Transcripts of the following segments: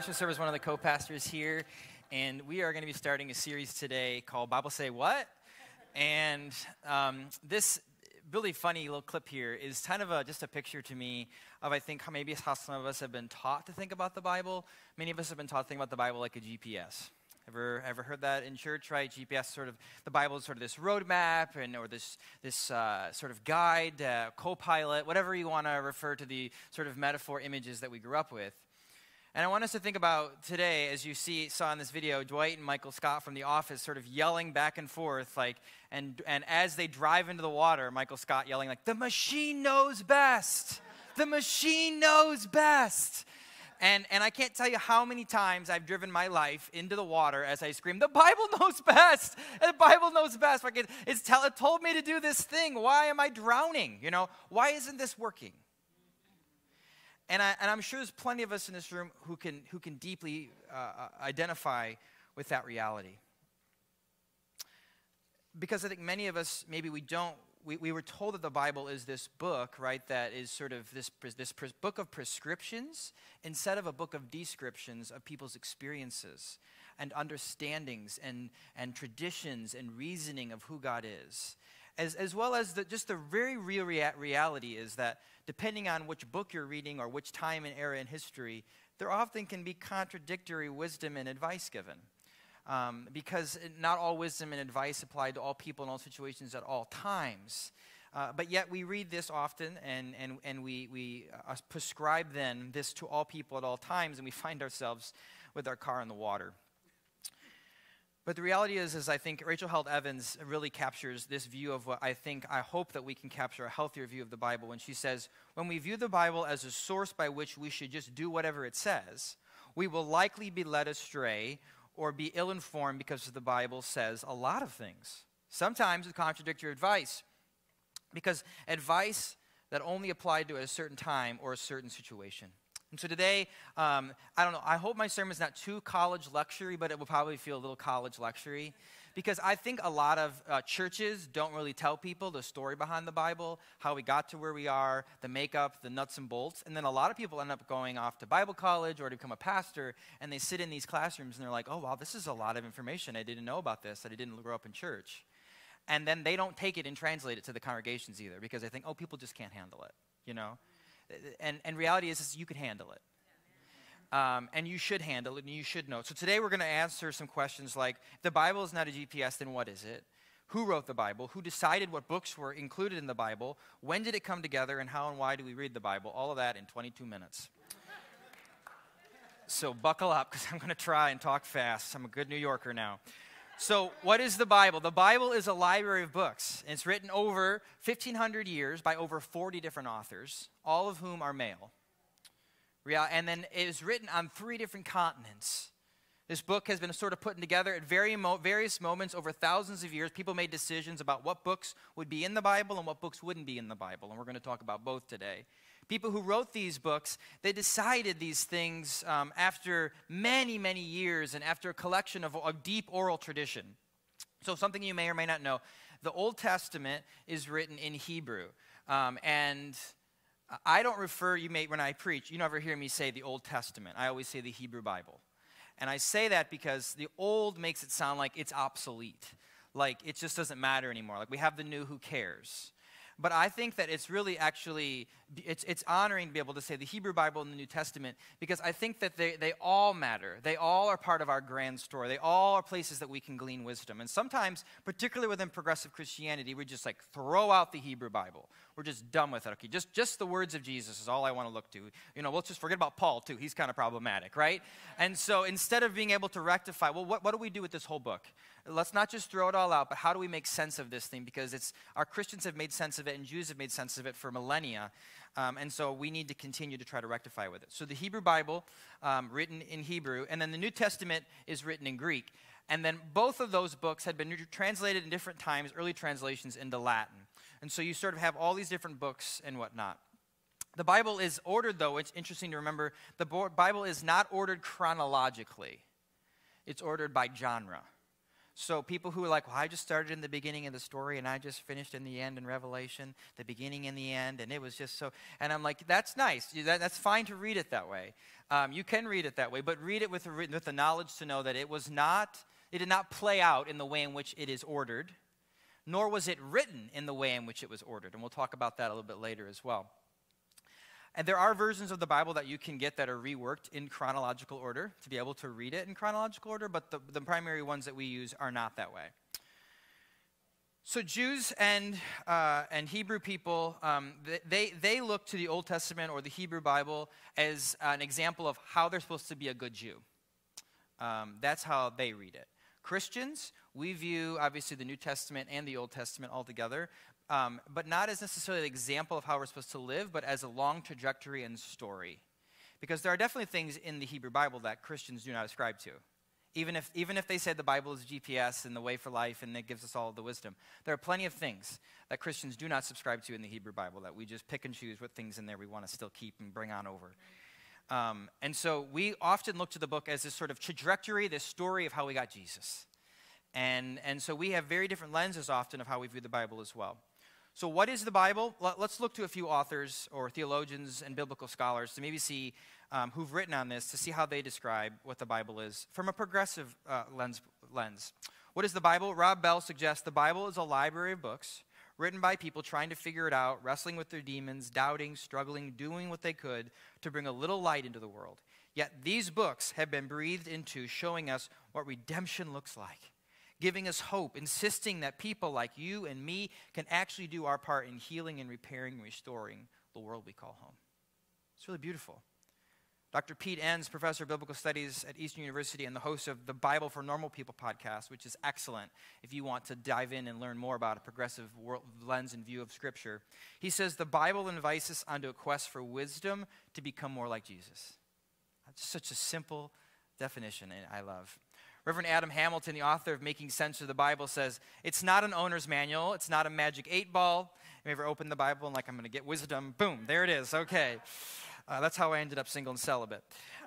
I'm Josh. I serve as one of the co pastors here, and we are going to be starting a series today called Bible Say What? And um, this really funny little clip here is kind of a, just a picture to me of, I think, how maybe how some of us have been taught to think about the Bible. Many of us have been taught to think about the Bible like a GPS. Ever, ever heard that in church, right? GPS sort of, the Bible is sort of this roadmap and, or this, this uh, sort of guide, uh, co pilot, whatever you want to refer to the sort of metaphor images that we grew up with. And I want us to think about today, as you see saw in this video, Dwight and Michael Scott from The Office sort of yelling back and forth, like, and and as they drive into the water, Michael Scott yelling like, "The machine knows best. The machine knows best." And, and I can't tell you how many times I've driven my life into the water as I scream, The Bible knows best. The Bible knows best. Like it, it's tell, it told me to do this thing. Why am I drowning? You know, why isn't this working? And, I, and I'm sure there's plenty of us in this room who can, who can deeply uh, uh, identify with that reality. Because I think many of us, maybe we don't, we, we were told that the Bible is this book, right, that is sort of this, this book of prescriptions instead of a book of descriptions of people's experiences and understandings and, and traditions and reasoning of who God is. As, as well as the, just the very real rea- reality is that depending on which book you're reading or which time and era in history, there often can be contradictory wisdom and advice given. Um, because not all wisdom and advice apply to all people in all situations at all times. Uh, but yet we read this often and, and, and we, we uh, prescribe then this to all people at all times, and we find ourselves with our car in the water. But the reality is, is I think Rachel Held Evans really captures this view of what I think, I hope that we can capture a healthier view of the Bible when she says, when we view the Bible as a source by which we should just do whatever it says, we will likely be led astray or be ill informed because the Bible says a lot of things. Sometimes it contradicts your advice because advice that only applied to a certain time or a certain situation. And so today, um, I don't know, I hope my sermon is not too college lectury, but it will probably feel a little college lectury. Because I think a lot of uh, churches don't really tell people the story behind the Bible, how we got to where we are, the makeup, the nuts and bolts. And then a lot of people end up going off to Bible college or to become a pastor, and they sit in these classrooms and they're like, oh, wow, this is a lot of information. I didn't know about this, that I didn't grow up in church. And then they don't take it and translate it to the congregations either because they think, oh, people just can't handle it, you know? And, and reality is, is you can handle it. Um, and you should handle it and you should know. So today we're going to answer some questions like the Bible is not a GPS, then what is it? Who wrote the Bible? Who decided what books were included in the Bible? When did it come together? And how and why do we read the Bible? All of that in 22 minutes. so buckle up because I'm going to try and talk fast. I'm a good New Yorker now. So, what is the Bible? The Bible is a library of books. It's written over 1,500 years by over 40 different authors, all of whom are male. And then it is written on three different continents. This book has been sort of put together at various moments over thousands of years. People made decisions about what books would be in the Bible and what books wouldn't be in the Bible. And we're going to talk about both today people who wrote these books, they decided these things um, after many, many years and after a collection of, of deep oral tradition. So, something you may or may not know the Old Testament is written in Hebrew. Um, and I don't refer, you may, when I preach, you never hear me say the Old Testament. I always say the Hebrew Bible. And I say that because the old makes it sound like it's obsolete, like it just doesn't matter anymore. Like we have the new, who cares? But I think that it's really actually, it's, it's honoring to be able to say the Hebrew Bible and the New Testament because I think that they, they all matter. They all are part of our grand story. They all are places that we can glean wisdom. And sometimes, particularly within progressive Christianity, we just like throw out the Hebrew Bible. We're just done with it. Okay, just, just the words of Jesus is all I want to look to. You know, we'll just forget about Paul too. He's kind of problematic, right? And so instead of being able to rectify, well, what, what do we do with this whole book? Let's not just throw it all out, but how do we make sense of this thing? Because it's our Christians have made sense of it and Jews have made sense of it for millennia. Um, and so we need to continue to try to rectify with it. So the Hebrew Bible, um, written in Hebrew, and then the New Testament is written in Greek. And then both of those books had been translated in different times, early translations into Latin. And so you sort of have all these different books and whatnot. The Bible is ordered, though, it's interesting to remember, the Bible is not ordered chronologically, it's ordered by genre. So people who are like, well, I just started in the beginning of the story and I just finished in the end in Revelation, the beginning and the end, and it was just so. And I'm like, that's nice. That, that's fine to read it that way. Um, you can read it that way, but read it with with the knowledge to know that it was not, it did not play out in the way in which it is ordered, nor was it written in the way in which it was ordered. And we'll talk about that a little bit later as well. And there are versions of the Bible that you can get that are reworked in chronological order to be able to read it in chronological order, but the, the primary ones that we use are not that way. So, Jews and, uh, and Hebrew people, um, they, they look to the Old Testament or the Hebrew Bible as an example of how they're supposed to be a good Jew. Um, that's how they read it. Christians, we view obviously the New Testament and the Old Testament all together, um, but not as necessarily an example of how we're supposed to live, but as a long trajectory and story. Because there are definitely things in the Hebrew Bible that Christians do not ascribe to. Even if, even if they say the Bible is GPS and the way for life and it gives us all the wisdom, there are plenty of things that Christians do not subscribe to in the Hebrew Bible that we just pick and choose what things in there we want to still keep and bring on over. Um, and so we often look to the book as this sort of trajectory, this story of how we got Jesus. And, and so we have very different lenses often of how we view the Bible as well. So, what is the Bible? Let's look to a few authors or theologians and biblical scholars to maybe see um, who've written on this to see how they describe what the Bible is from a progressive uh, lens, lens. What is the Bible? Rob Bell suggests the Bible is a library of books written by people trying to figure it out, wrestling with their demons, doubting, struggling, doing what they could to bring a little light into the world. Yet these books have been breathed into, showing us what redemption looks like giving us hope, insisting that people like you and me can actually do our part in healing and repairing and restoring the world we call home. It's really beautiful. Dr. Pete Enns, professor of biblical studies at Eastern University and the host of the Bible for Normal People podcast, which is excellent if you want to dive in and learn more about a progressive lens and view of Scripture. He says the Bible invites us onto a quest for wisdom to become more like Jesus. That's such a simple definition, and I love. Reverend Adam Hamilton, the author of Making Sense of the Bible, says it's not an owner's manual, it's not a magic eight ball. You ever open the Bible and, like, I'm going to get wisdom? Boom, there it is. Okay. Uh, that's how I ended up single and celibate.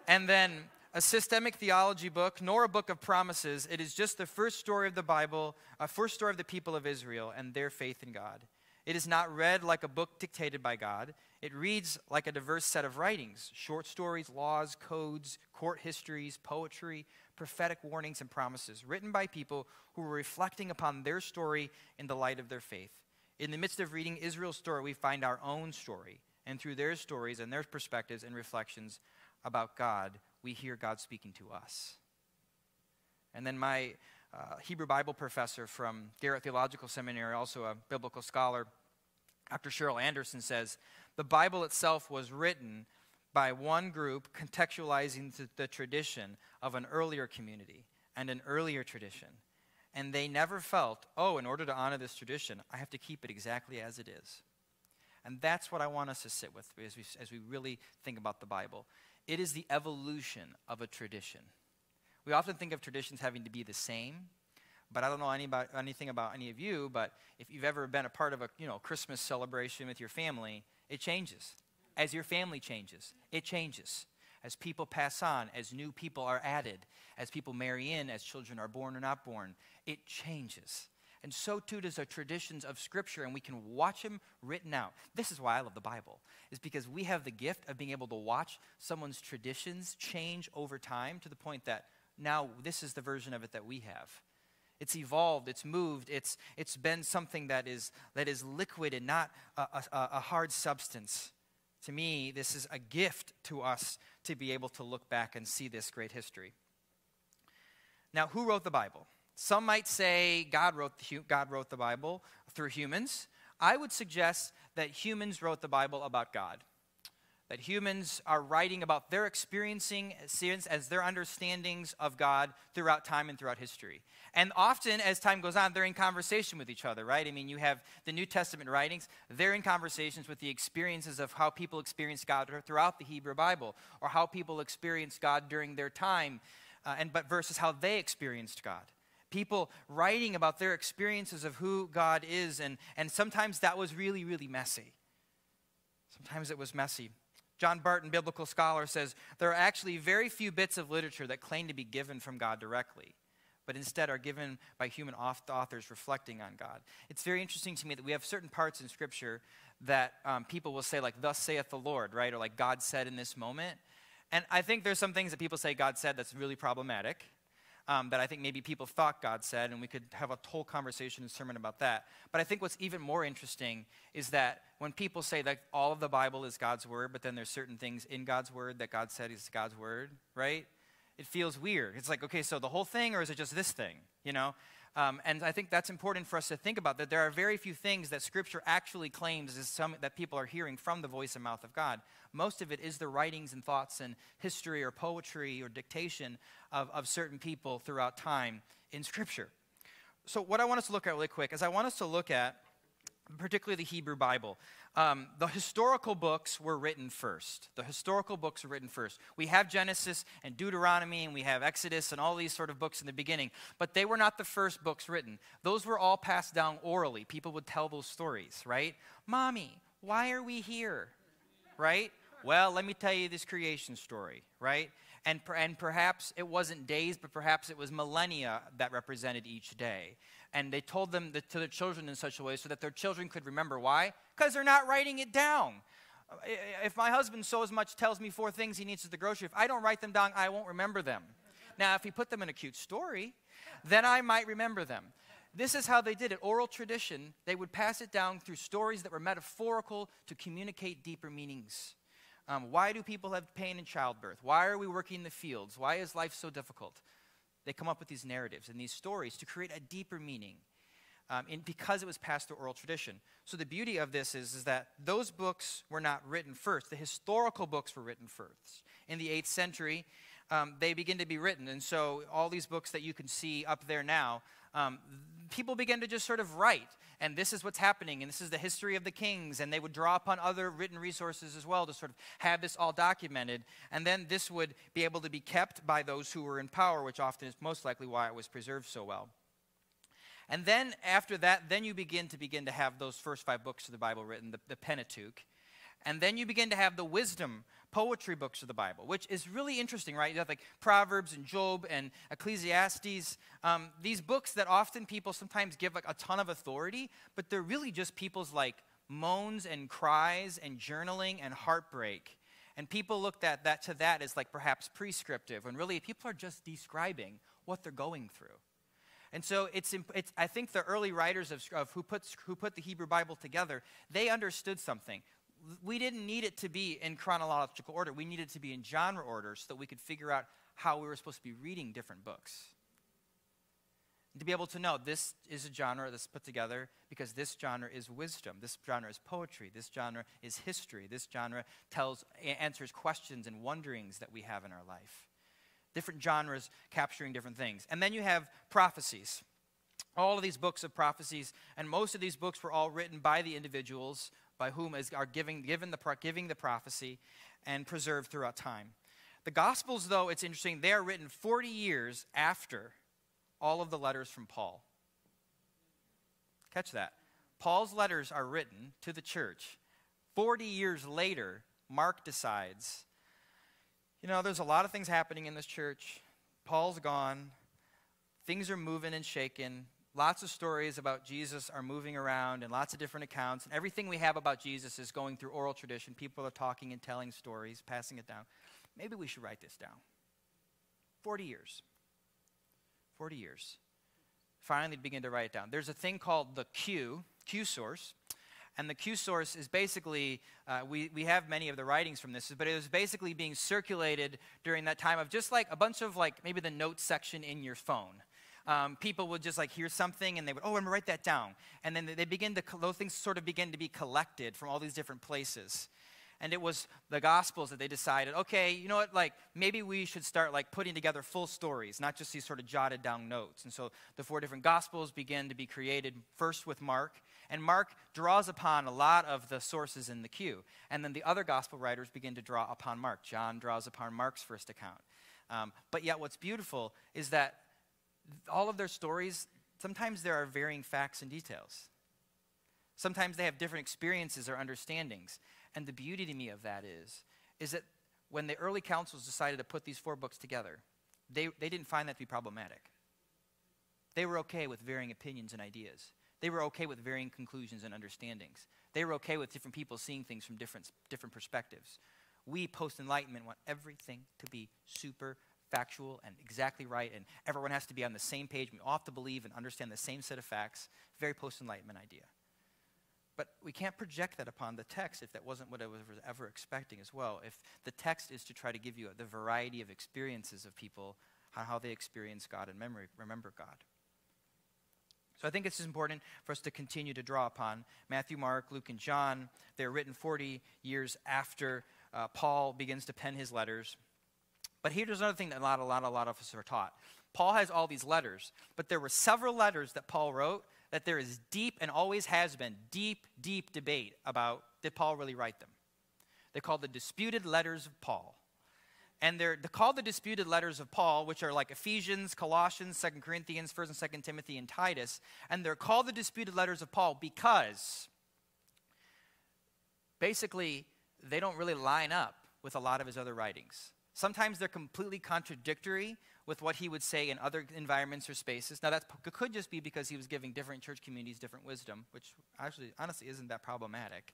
And then a systemic theology book, nor a book of promises. It is just the first story of the Bible, a first story of the people of Israel and their faith in God. It is not read like a book dictated by God. It reads like a diverse set of writings short stories, laws, codes, court histories, poetry, prophetic warnings and promises written by people who were reflecting upon their story in the light of their faith. In the midst of reading Israel's story, we find our own story. And through their stories and their perspectives and reflections about God, we hear God speaking to us. And then my uh, Hebrew Bible professor from Garrett Theological Seminary, also a biblical scholar, Dr. Cheryl Anderson says, The Bible itself was written by one group contextualizing the tradition of an earlier community and an earlier tradition. And they never felt, oh, in order to honor this tradition, I have to keep it exactly as it is. And that's what I want us to sit with as we, as we really think about the Bible. It is the evolution of a tradition. We often think of traditions having to be the same, but I don't know any about, anything about any of you, but if you've ever been a part of a you know, Christmas celebration with your family, it changes. As your family changes, it changes. As people pass on, as new people are added, as people marry in, as children are born or not born, it changes. And so too does the traditions of Scripture, and we can watch them written out. This is why I love the Bible, is because we have the gift of being able to watch someone's traditions change over time to the point that now this is the version of it that we have. It's evolved, it's moved, it's, it's been something that is, that is liquid and not a, a, a hard substance. To me, this is a gift to us to be able to look back and see this great history. Now, who wrote the Bible? Some might say God wrote, the, God wrote the Bible through humans. I would suggest that humans wrote the Bible about God. That humans are writing about their experiencing as their understandings of God throughout time and throughout history. And often, as time goes on, they're in conversation with each other, right? I mean, you have the New Testament writings, they're in conversations with the experiences of how people experienced God throughout the Hebrew Bible, or how people experienced God during their time, uh, and but versus how they experienced God people writing about their experiences of who God is, and, and sometimes that was really, really messy. Sometimes it was messy. John Barton, biblical scholar, says there are actually very few bits of literature that claim to be given from God directly, but instead are given by human authors reflecting on God. It's very interesting to me that we have certain parts in Scripture that um, people will say, like, Thus saith the Lord, right? Or like, God said in this moment. And I think there's some things that people say God said that's really problematic um, that I think maybe people thought God said, and we could have a whole conversation and sermon about that. But I think what's even more interesting is that when people say that all of the Bible is God's word, but then there's certain things in God's word that God said is God's word, right? It feels weird. It's like, okay, so the whole thing, or is it just this thing? You know? Um, and I think that's important for us to think about that there are very few things that Scripture actually claims is some that people are hearing from the voice and mouth of God. Most of it is the writings and thoughts and history or poetry or dictation of, of certain people throughout time in Scripture. So, what I want us to look at really quick is I want us to look at particularly the Hebrew Bible. Um, the historical books were written first. The historical books were written first. We have Genesis and Deuteronomy, and we have Exodus and all these sort of books in the beginning, but they were not the first books written. Those were all passed down orally. People would tell those stories, right? Mommy, why are we here? Right? Well, let me tell you this creation story, right? And, and perhaps it wasn't days, but perhaps it was millennia that represented each day and they told them the, to their children in such a way so that their children could remember. Why? Because they're not writing it down. If my husband so as much tells me four things he needs at the grocery, if I don't write them down, I won't remember them. Now, if he put them in a cute story, then I might remember them. This is how they did it oral tradition. They would pass it down through stories that were metaphorical to communicate deeper meanings. Um, why do people have pain in childbirth? Why are we working in the fields? Why is life so difficult? they come up with these narratives and these stories to create a deeper meaning um, because it was passed through oral tradition. So the beauty of this is, is that those books were not written first. The historical books were written first. In the 8th century, um, they begin to be written. And so all these books that you can see up there now, um, people begin to just sort of write. And this is what's happening, and this is the history of the kings. And they would draw upon other written resources as well to sort of have this all documented. And then this would be able to be kept by those who were in power, which often is most likely why it was preserved so well. And then after that, then you begin to begin to have those first five books of the Bible written, the, the Pentateuch. And then you begin to have the wisdom poetry books of the Bible, which is really interesting, right? You have like Proverbs and Job and Ecclesiastes, um, these books that often people sometimes give like a ton of authority, but they're really just people's like moans and cries and journaling and heartbreak. And people looked at that to that as like perhaps prescriptive, when really people are just describing what they're going through. And so it's, it's, I think the early writers of, of who, puts, who put the Hebrew Bible together, they understood something we didn't need it to be in chronological order. We needed to be in genre order so that we could figure out how we were supposed to be reading different books. And to be able to know this is a genre that's put together because this genre is wisdom, this genre is poetry, this genre is history, this genre tells answers questions and wonderings that we have in our life. Different genres capturing different things. And then you have prophecies. All of these books of prophecies, and most of these books were all written by the individuals by whom is, are giving, given the, giving the prophecy and preserved throughout time. The Gospels, though, it's interesting, they are written 40 years after all of the letters from Paul. Catch that. Paul's letters are written to the church. 40 years later, Mark decides, you know, there's a lot of things happening in this church. Paul's gone. Things are moving and shaking lots of stories about Jesus are moving around and lots of different accounts. And everything we have about Jesus is going through oral tradition. People are talking and telling stories, passing it down. Maybe we should write this down. 40 years. 40 years. Finally, begin to write it down. There's a thing called the Q, Q source. And the Q source is basically, uh, we, we have many of the writings from this, but it was basically being circulated during that time of just like a bunch of like maybe the notes section in your phone um, people would just like hear something and they would, oh, I'm gonna write that down. And then they begin to, those things sort of begin to be collected from all these different places. And it was the Gospels that they decided, okay, you know what, like maybe we should start like putting together full stories, not just these sort of jotted down notes. And so the four different Gospels begin to be created, first with Mark. And Mark draws upon a lot of the sources in the Q. And then the other Gospel writers begin to draw upon Mark. John draws upon Mark's first account. Um, but yet, what's beautiful is that all of their stories, sometimes there are varying facts and details. Sometimes they have different experiences or understandings. And the beauty to me of that is, is that when the early councils decided to put these four books together, they, they didn't find that to be problematic. They were okay with varying opinions and ideas. They were okay with varying conclusions and understandings. They were okay with different people seeing things from different, different perspectives. We, post Enlightenment, want everything to be super factual and exactly right, and everyone has to be on the same page. We all have to believe and understand the same set of facts. Very post Enlightenment idea. But we can't project that upon the text if that wasn't what I was ever expecting as well. If the text is to try to give you the variety of experiences of people, how, how they experience God and memory, remember God. So I think it's important for us to continue to draw upon Matthew, Mark, Luke, and John. They're written 40 years after uh, Paul begins to pen his letters. But here's another thing that a lot, a lot, a lot of us are taught. Paul has all these letters, but there were several letters that Paul wrote that there is deep and always has been deep, deep debate about did Paul really write them? They're called the disputed letters of Paul. And they're, they're called the disputed letters of Paul, which are like Ephesians, Colossians, Second Corinthians, 1st and 2nd Timothy, and Titus. And they're called the disputed letters of Paul because basically they don't really line up with a lot of his other writings. Sometimes they're completely contradictory with what he would say in other environments or spaces. Now, that could just be because he was giving different church communities different wisdom, which actually, honestly, isn't that problematic.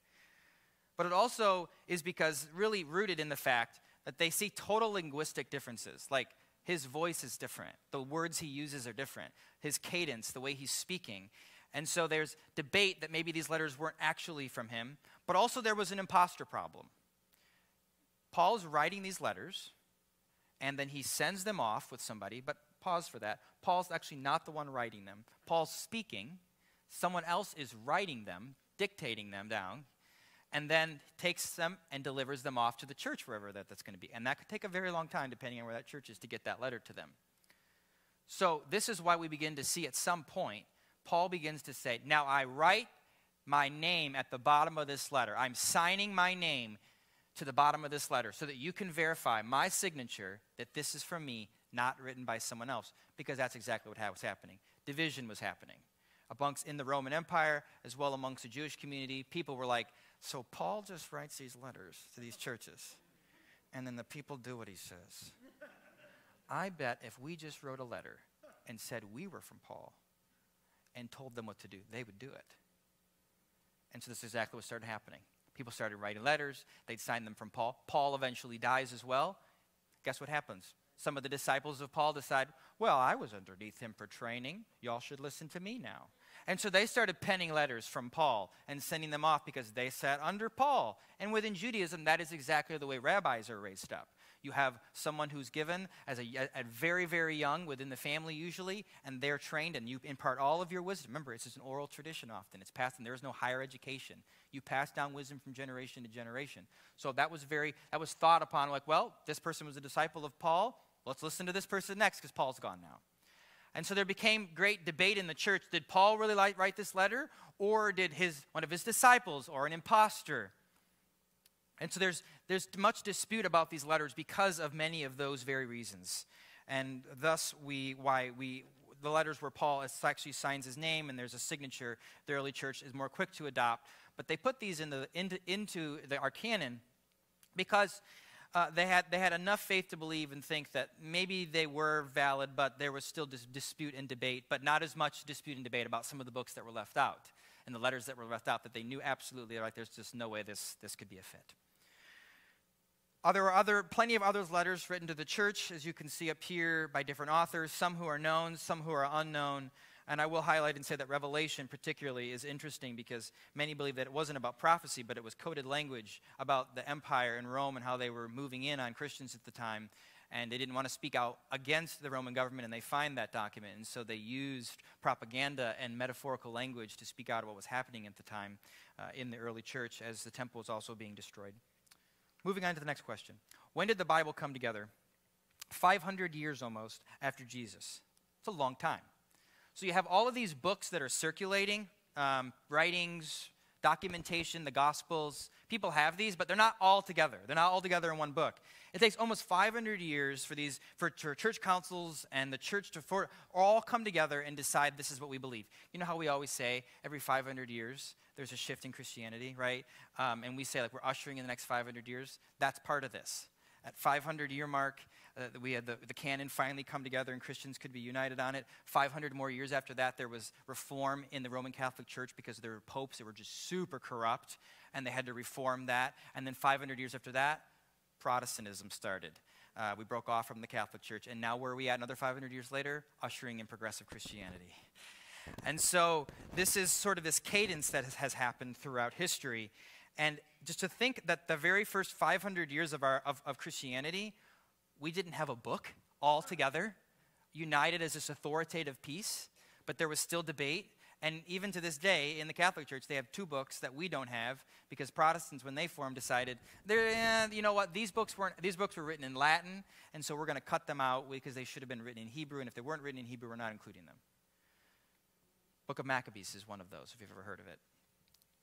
But it also is because really rooted in the fact that they see total linguistic differences. Like his voice is different, the words he uses are different, his cadence, the way he's speaking. And so there's debate that maybe these letters weren't actually from him, but also there was an imposter problem. Paul's writing these letters and then he sends them off with somebody, but pause for that. Paul's actually not the one writing them. Paul's speaking, someone else is writing them, dictating them down, and then takes them and delivers them off to the church wherever that, that's going to be. And that could take a very long time, depending on where that church is, to get that letter to them. So, this is why we begin to see at some point, Paul begins to say, Now I write my name at the bottom of this letter. I'm signing my name to the bottom of this letter so that you can verify my signature that this is from me, not written by someone else, because that's exactly what was happening. Division was happening. Amongst in the Roman Empire, as well amongst the Jewish community, people were like, so Paul just writes these letters to these churches, and then the people do what he says. I bet if we just wrote a letter and said we were from Paul and told them what to do, they would do it. And so this is exactly what started happening. People started writing letters. They'd sign them from Paul. Paul eventually dies as well. Guess what happens? Some of the disciples of Paul decide, well, I was underneath him for training. Y'all should listen to me now. And so they started penning letters from Paul and sending them off because they sat under Paul. And within Judaism, that is exactly the way rabbis are raised up. You have someone who's given as a, a, very, very young within the family usually, and they're trained, and you impart all of your wisdom. Remember, it's just an oral tradition often. It's passed, and there is no higher education. You pass down wisdom from generation to generation. So that was very, that was thought upon like, well, this person was a disciple of Paul. Let's listen to this person next because Paul's gone now. And so there became great debate in the church. Did Paul really write this letter, or did his, one of his disciples, or an impostor? And so there's, there's much dispute about these letters because of many of those very reasons. And thus, we, why we, the letters where Paul actually signs his name and there's a signature, the early church is more quick to adopt. But they put these in the, into, into the, our canon because uh, they, had, they had enough faith to believe and think that maybe they were valid, but there was still dis- dispute and debate, but not as much dispute and debate about some of the books that were left out and the letters that were left out that they knew absolutely like there's just no way this, this could be a fit. There are other, plenty of other letters written to the church, as you can see up here, by different authors, some who are known, some who are unknown. And I will highlight and say that Revelation, particularly, is interesting because many believe that it wasn't about prophecy, but it was coded language about the empire and Rome and how they were moving in on Christians at the time. And they didn't want to speak out against the Roman government, and they find that document. And so they used propaganda and metaphorical language to speak out what was happening at the time uh, in the early church as the temple was also being destroyed. Moving on to the next question. When did the Bible come together? 500 years almost after Jesus. It's a long time. So you have all of these books that are circulating, um, writings, documentation, the Gospels. People have these, but they're not all together. They're not all together in one book. It takes almost 500 years for these for church councils and the church to for, all come together and decide this is what we believe. You know how we always say every 500 years there's a shift in Christianity, right? Um, and we say like we're ushering in the next 500 years. That's part of this. At 500 year mark, uh, we had the, the canon finally come together and Christians could be united on it. 500 more years after that, there was reform in the Roman Catholic Church because there were popes that were just super corrupt and they had to reform that. And then 500 years after that, Protestantism started. Uh, we broke off from the Catholic Church. And now, where are we at another 500 years later? Ushering in progressive Christianity. And so, this is sort of this cadence that has, happened throughout history. And just to think that the very first 500 years of, our, of, of Christianity we didn't have a book all together, united as this authoritative piece, but there was still debate. And even to this day, in the Catholic Church, they have two books that we don't have because Protestants, when they formed, decided, eh, you know what, these books, weren't, these books were written in Latin, and so we're going to cut them out because they should have been written in Hebrew, and if they weren't written in Hebrew, we're not including them. Book of Maccabees is one of those, if you've ever heard of it.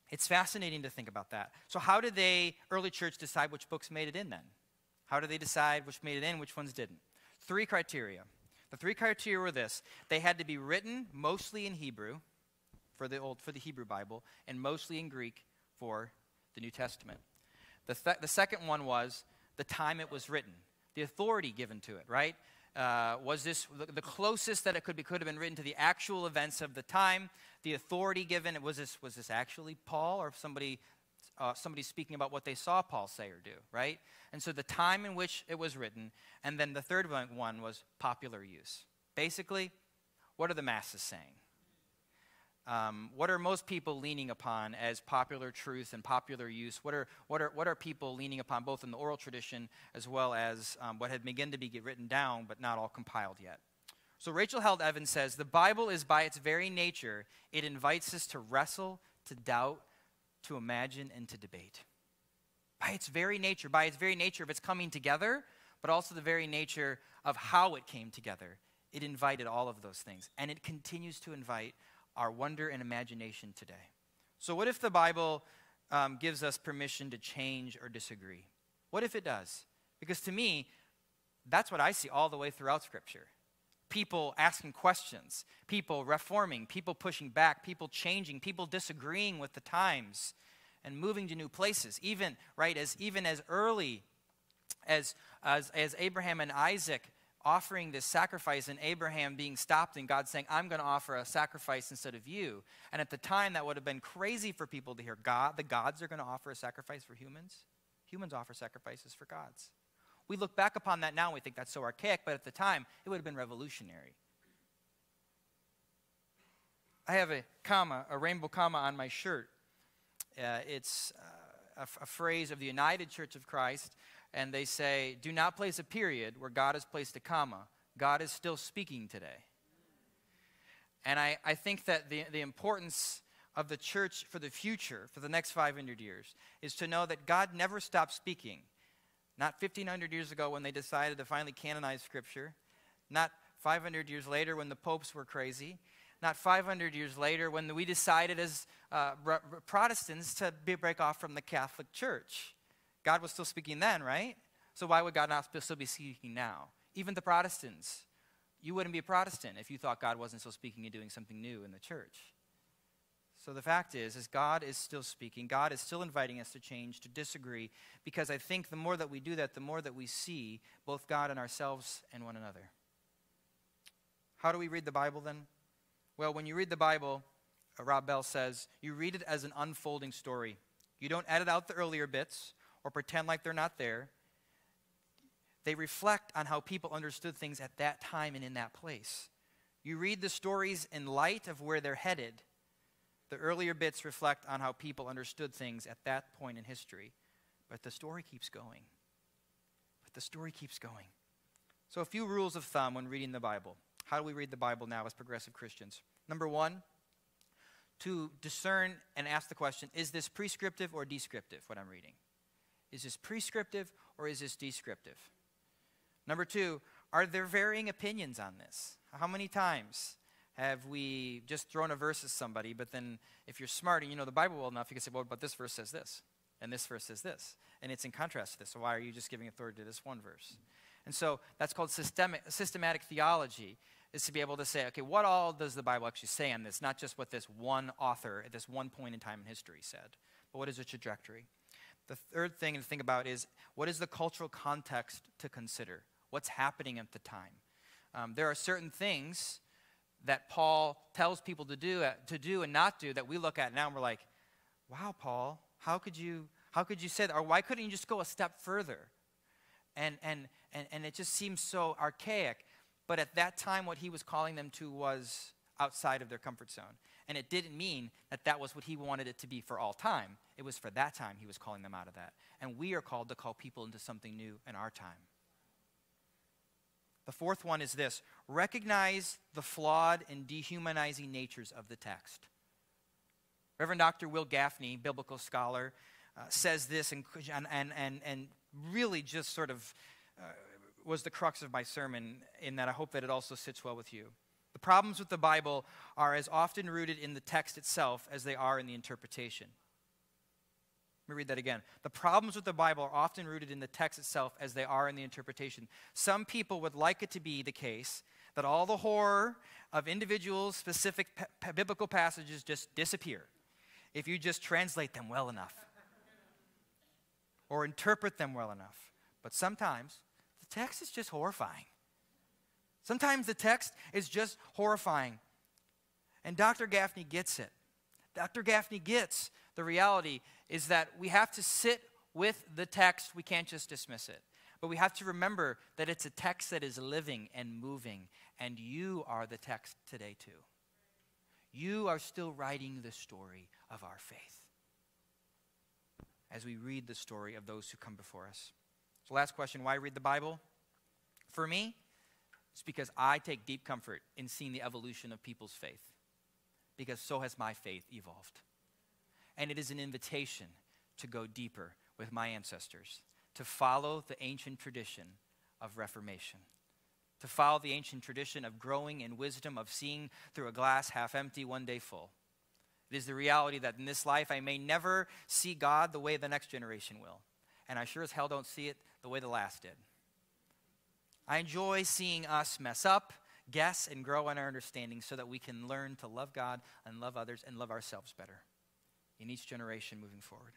It's fascinating to think about that. So, how did they, early church, decide which books made it in then? How do they decide which made it in, which ones didn't? Three criteria. The three criteria were this they had to be written mostly in Hebrew for the, old, for the Hebrew Bible and mostly in Greek for the New Testament. The, th- the second one was the time it was written, the authority given to it, right? Uh, was this the, closest that it could be could have been written to the actual events of the time the authority given was this was this actually paul or somebody uh, somebody speaking about what they saw Paul say or do, right? And so the time in which it was written, and then the third one was popular use. Basically, what are the masses saying? Um, what are most people leaning upon as popular truth and popular use? What are, what are, what are people leaning upon both in the oral tradition as well as um, what had begun to be written down but not all compiled yet? So Rachel Held Evans says the Bible is by its very nature, it invites us to wrestle, to doubt, to imagine and to debate. By its very nature, by its very nature of its coming together, but also the very nature of how it came together, it invited all of those things. And it continues to invite our wonder and imagination today. So, what if the Bible um, gives us permission to change or disagree? What if it does? Because to me, that's what I see all the way throughout Scripture people asking questions, people reforming, people pushing back, people changing, people disagreeing with the times and moving to new places. Even, right, as even as early as, as, as Abraham and Isaac offering this sacrifice and Abraham being stopped and God saying, I'm going to offer a sacrifice instead of you. And at the time, that would have been crazy for people to hear God, the gods are going to offer a sacrifice for humans. Humans offer sacrifices for gods. We look back upon that now and we think that's so archaic, but at the time, it would have been revolutionary. I have a comma, a rainbow comma on my shirt. Uh, it's uh, a, phrase of the United Church of Christ, and they say, Do not place a period where God has placed a comma. God is still speaking today. And I, I think that the, the importance of the church for the future, for the next 500 years, is to know that God never stopped speaking. Not 1,500 years ago when they decided to finally canonize Scripture. Not 500 years later when the popes were crazy. Not 500 years later when we decided as uh, Protestants to break off from the Catholic Church. God was still speaking then, right? So why would God not still be speaking now? Even the Protestants. You wouldn't be a Protestant if you thought God wasn't still speaking and doing something new in the church. So the fact is, is God is still speaking. God is still inviting us to change, to disagree, because I think the more that we do that, the more that we see both God and ourselves and one another. How do we read the Bible then? Well, when you read the Bible, uh, Rob Bell says, you read it as an unfolding story. You don't edit out the earlier bits or pretend like they're not there. They reflect on how people understood things at that time and in that place. You read the stories in light of where they're headed the earlier bits reflect on how people understood things at that point in history, but the story keeps going. But the story keeps going. So, a few rules of thumb when reading the Bible. How do we read the Bible now as progressive Christians? Number one, to discern and ask the question is this prescriptive or descriptive, what I'm reading? Is this prescriptive or is this descriptive? Number two, are there varying opinions on this? How many times have we just thrown a verse at somebody, but then if you're smart and you know the Bible well enough, you can say, well, but this verse says this, and this verse says this, and it's in contrast to this, so why are you just giving authority to this one verse? And so that's called systemic, systematic theology, is to be able to say, okay, what all does the Bible actually say on this? Not just what this one author at this one point in time in history said, but what is the trajectory? The third thing to think about is what is the cultural context to consider? What's happening at the time? Um, there are certain things that Paul tells people to do, uh, to do and not do that we look at now and we're like, wow, Paul, how could you, how could you say that? Or why couldn't you just go a step further? And, and, and, and it just seems so archaic. But at that time, what he was calling them to was outside of their comfort zone. And it didn't mean that that was what he wanted it to be for all time. It was for that time he was calling them out of that. And we are called to call people into something new in our time. The fourth one is this recognize the flawed and dehumanizing natures of the text. Reverend Dr. Wil Gafney, biblical scholar, uh, says this and, and, and, and really just sort of uh, was the crux of my sermon in that I hope that it also sits well with you. The problems with the Bible are as often rooted in the text itself as they are in the interpretation. Let me read that again. The problems with the Bible are often rooted in the text itself as they are in the interpretation. Some people would like it to be the case that all the horror of individual specific biblical passages just disappear if you just translate them well enough or interpret them well enough. But sometimes the text is just horrifying. Sometimes the text is just horrifying. And Dr. Gafney gets it. Dr. Gafney gets the reality is that we have to sit with the text. We can't just dismiss it. But we have to remember that it's a text that is living and moving, and you are the text today, too. You are still writing the story of our faith as we read the story of those who come before us. So, last question why read the Bible? For me, it's because I take deep comfort in seeing the evolution of people's faith, because so has my faith evolved. And it is an invitation to go deeper with my ancestors, to follow the ancient tradition of Reformation, to follow the ancient tradition of growing in wisdom, of seeing through a glass half empty, one day full. It is the reality that in this life I may never see God the way the next generation will. And I sure as hell don't see it the way the last did. I enjoy seeing us mess up, guess, and grow in our understanding so that we can learn to love God and love others and love ourselves better in each generation moving forward.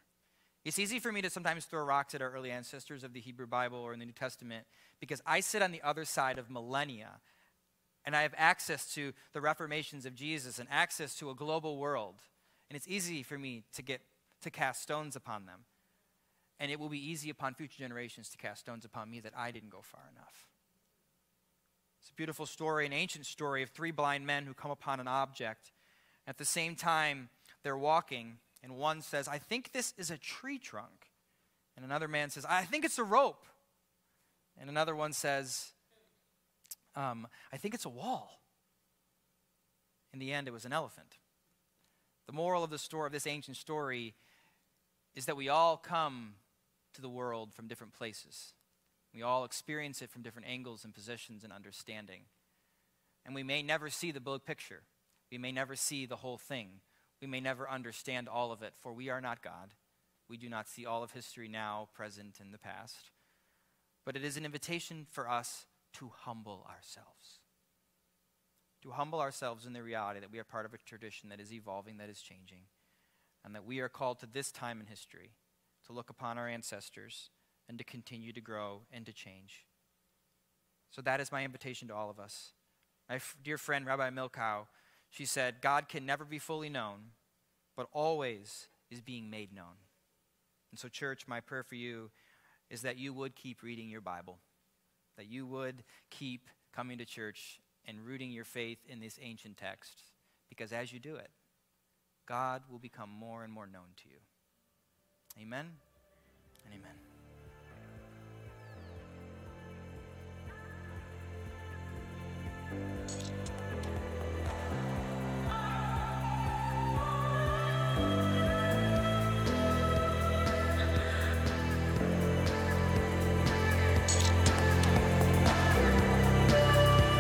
It's easy for me to sometimes throw rocks at our early ancestors of the Hebrew Bible or in the New Testament because I sit on the other side of millennia and I have access to the reformations of Jesus and access to a global world. And it's easy for me to get to cast stones upon them. And it will be easy upon future generations to cast stones upon me that I didn't go far enough. It's a beautiful story, an ancient story of three blind men who come upon an object. At the same time, they're walking, and one says, I think this is a tree trunk. And another man says, I think it's a rope. And another one says, um, I think it's a wall. In the end, it was an elephant. The moral of the story of this ancient story is that we all come to the world from different places. We all experience it from different angles and positions and understanding. And we may never see the big picture. We may never see the whole thing. We may never understand all of it, for we are not God. We do not see all of history now, present, and the past. But it is an invitation for us to humble ourselves. To humble ourselves in the reality that we are part of a tradition that is evolving, that is changing, and that we are called to this time in history to look upon our ancestors and to continue to grow and to change. So that is my invitation to all of us. My f- dear friend, Rabbi Milkow, she said, God can never be fully known, but always is being made known. And so, church, my prayer for you is that you would keep reading your Bible, that you would keep coming to church and rooting your faith in this ancient text, because as you do it, God will become more and more known to you. Amen and amen.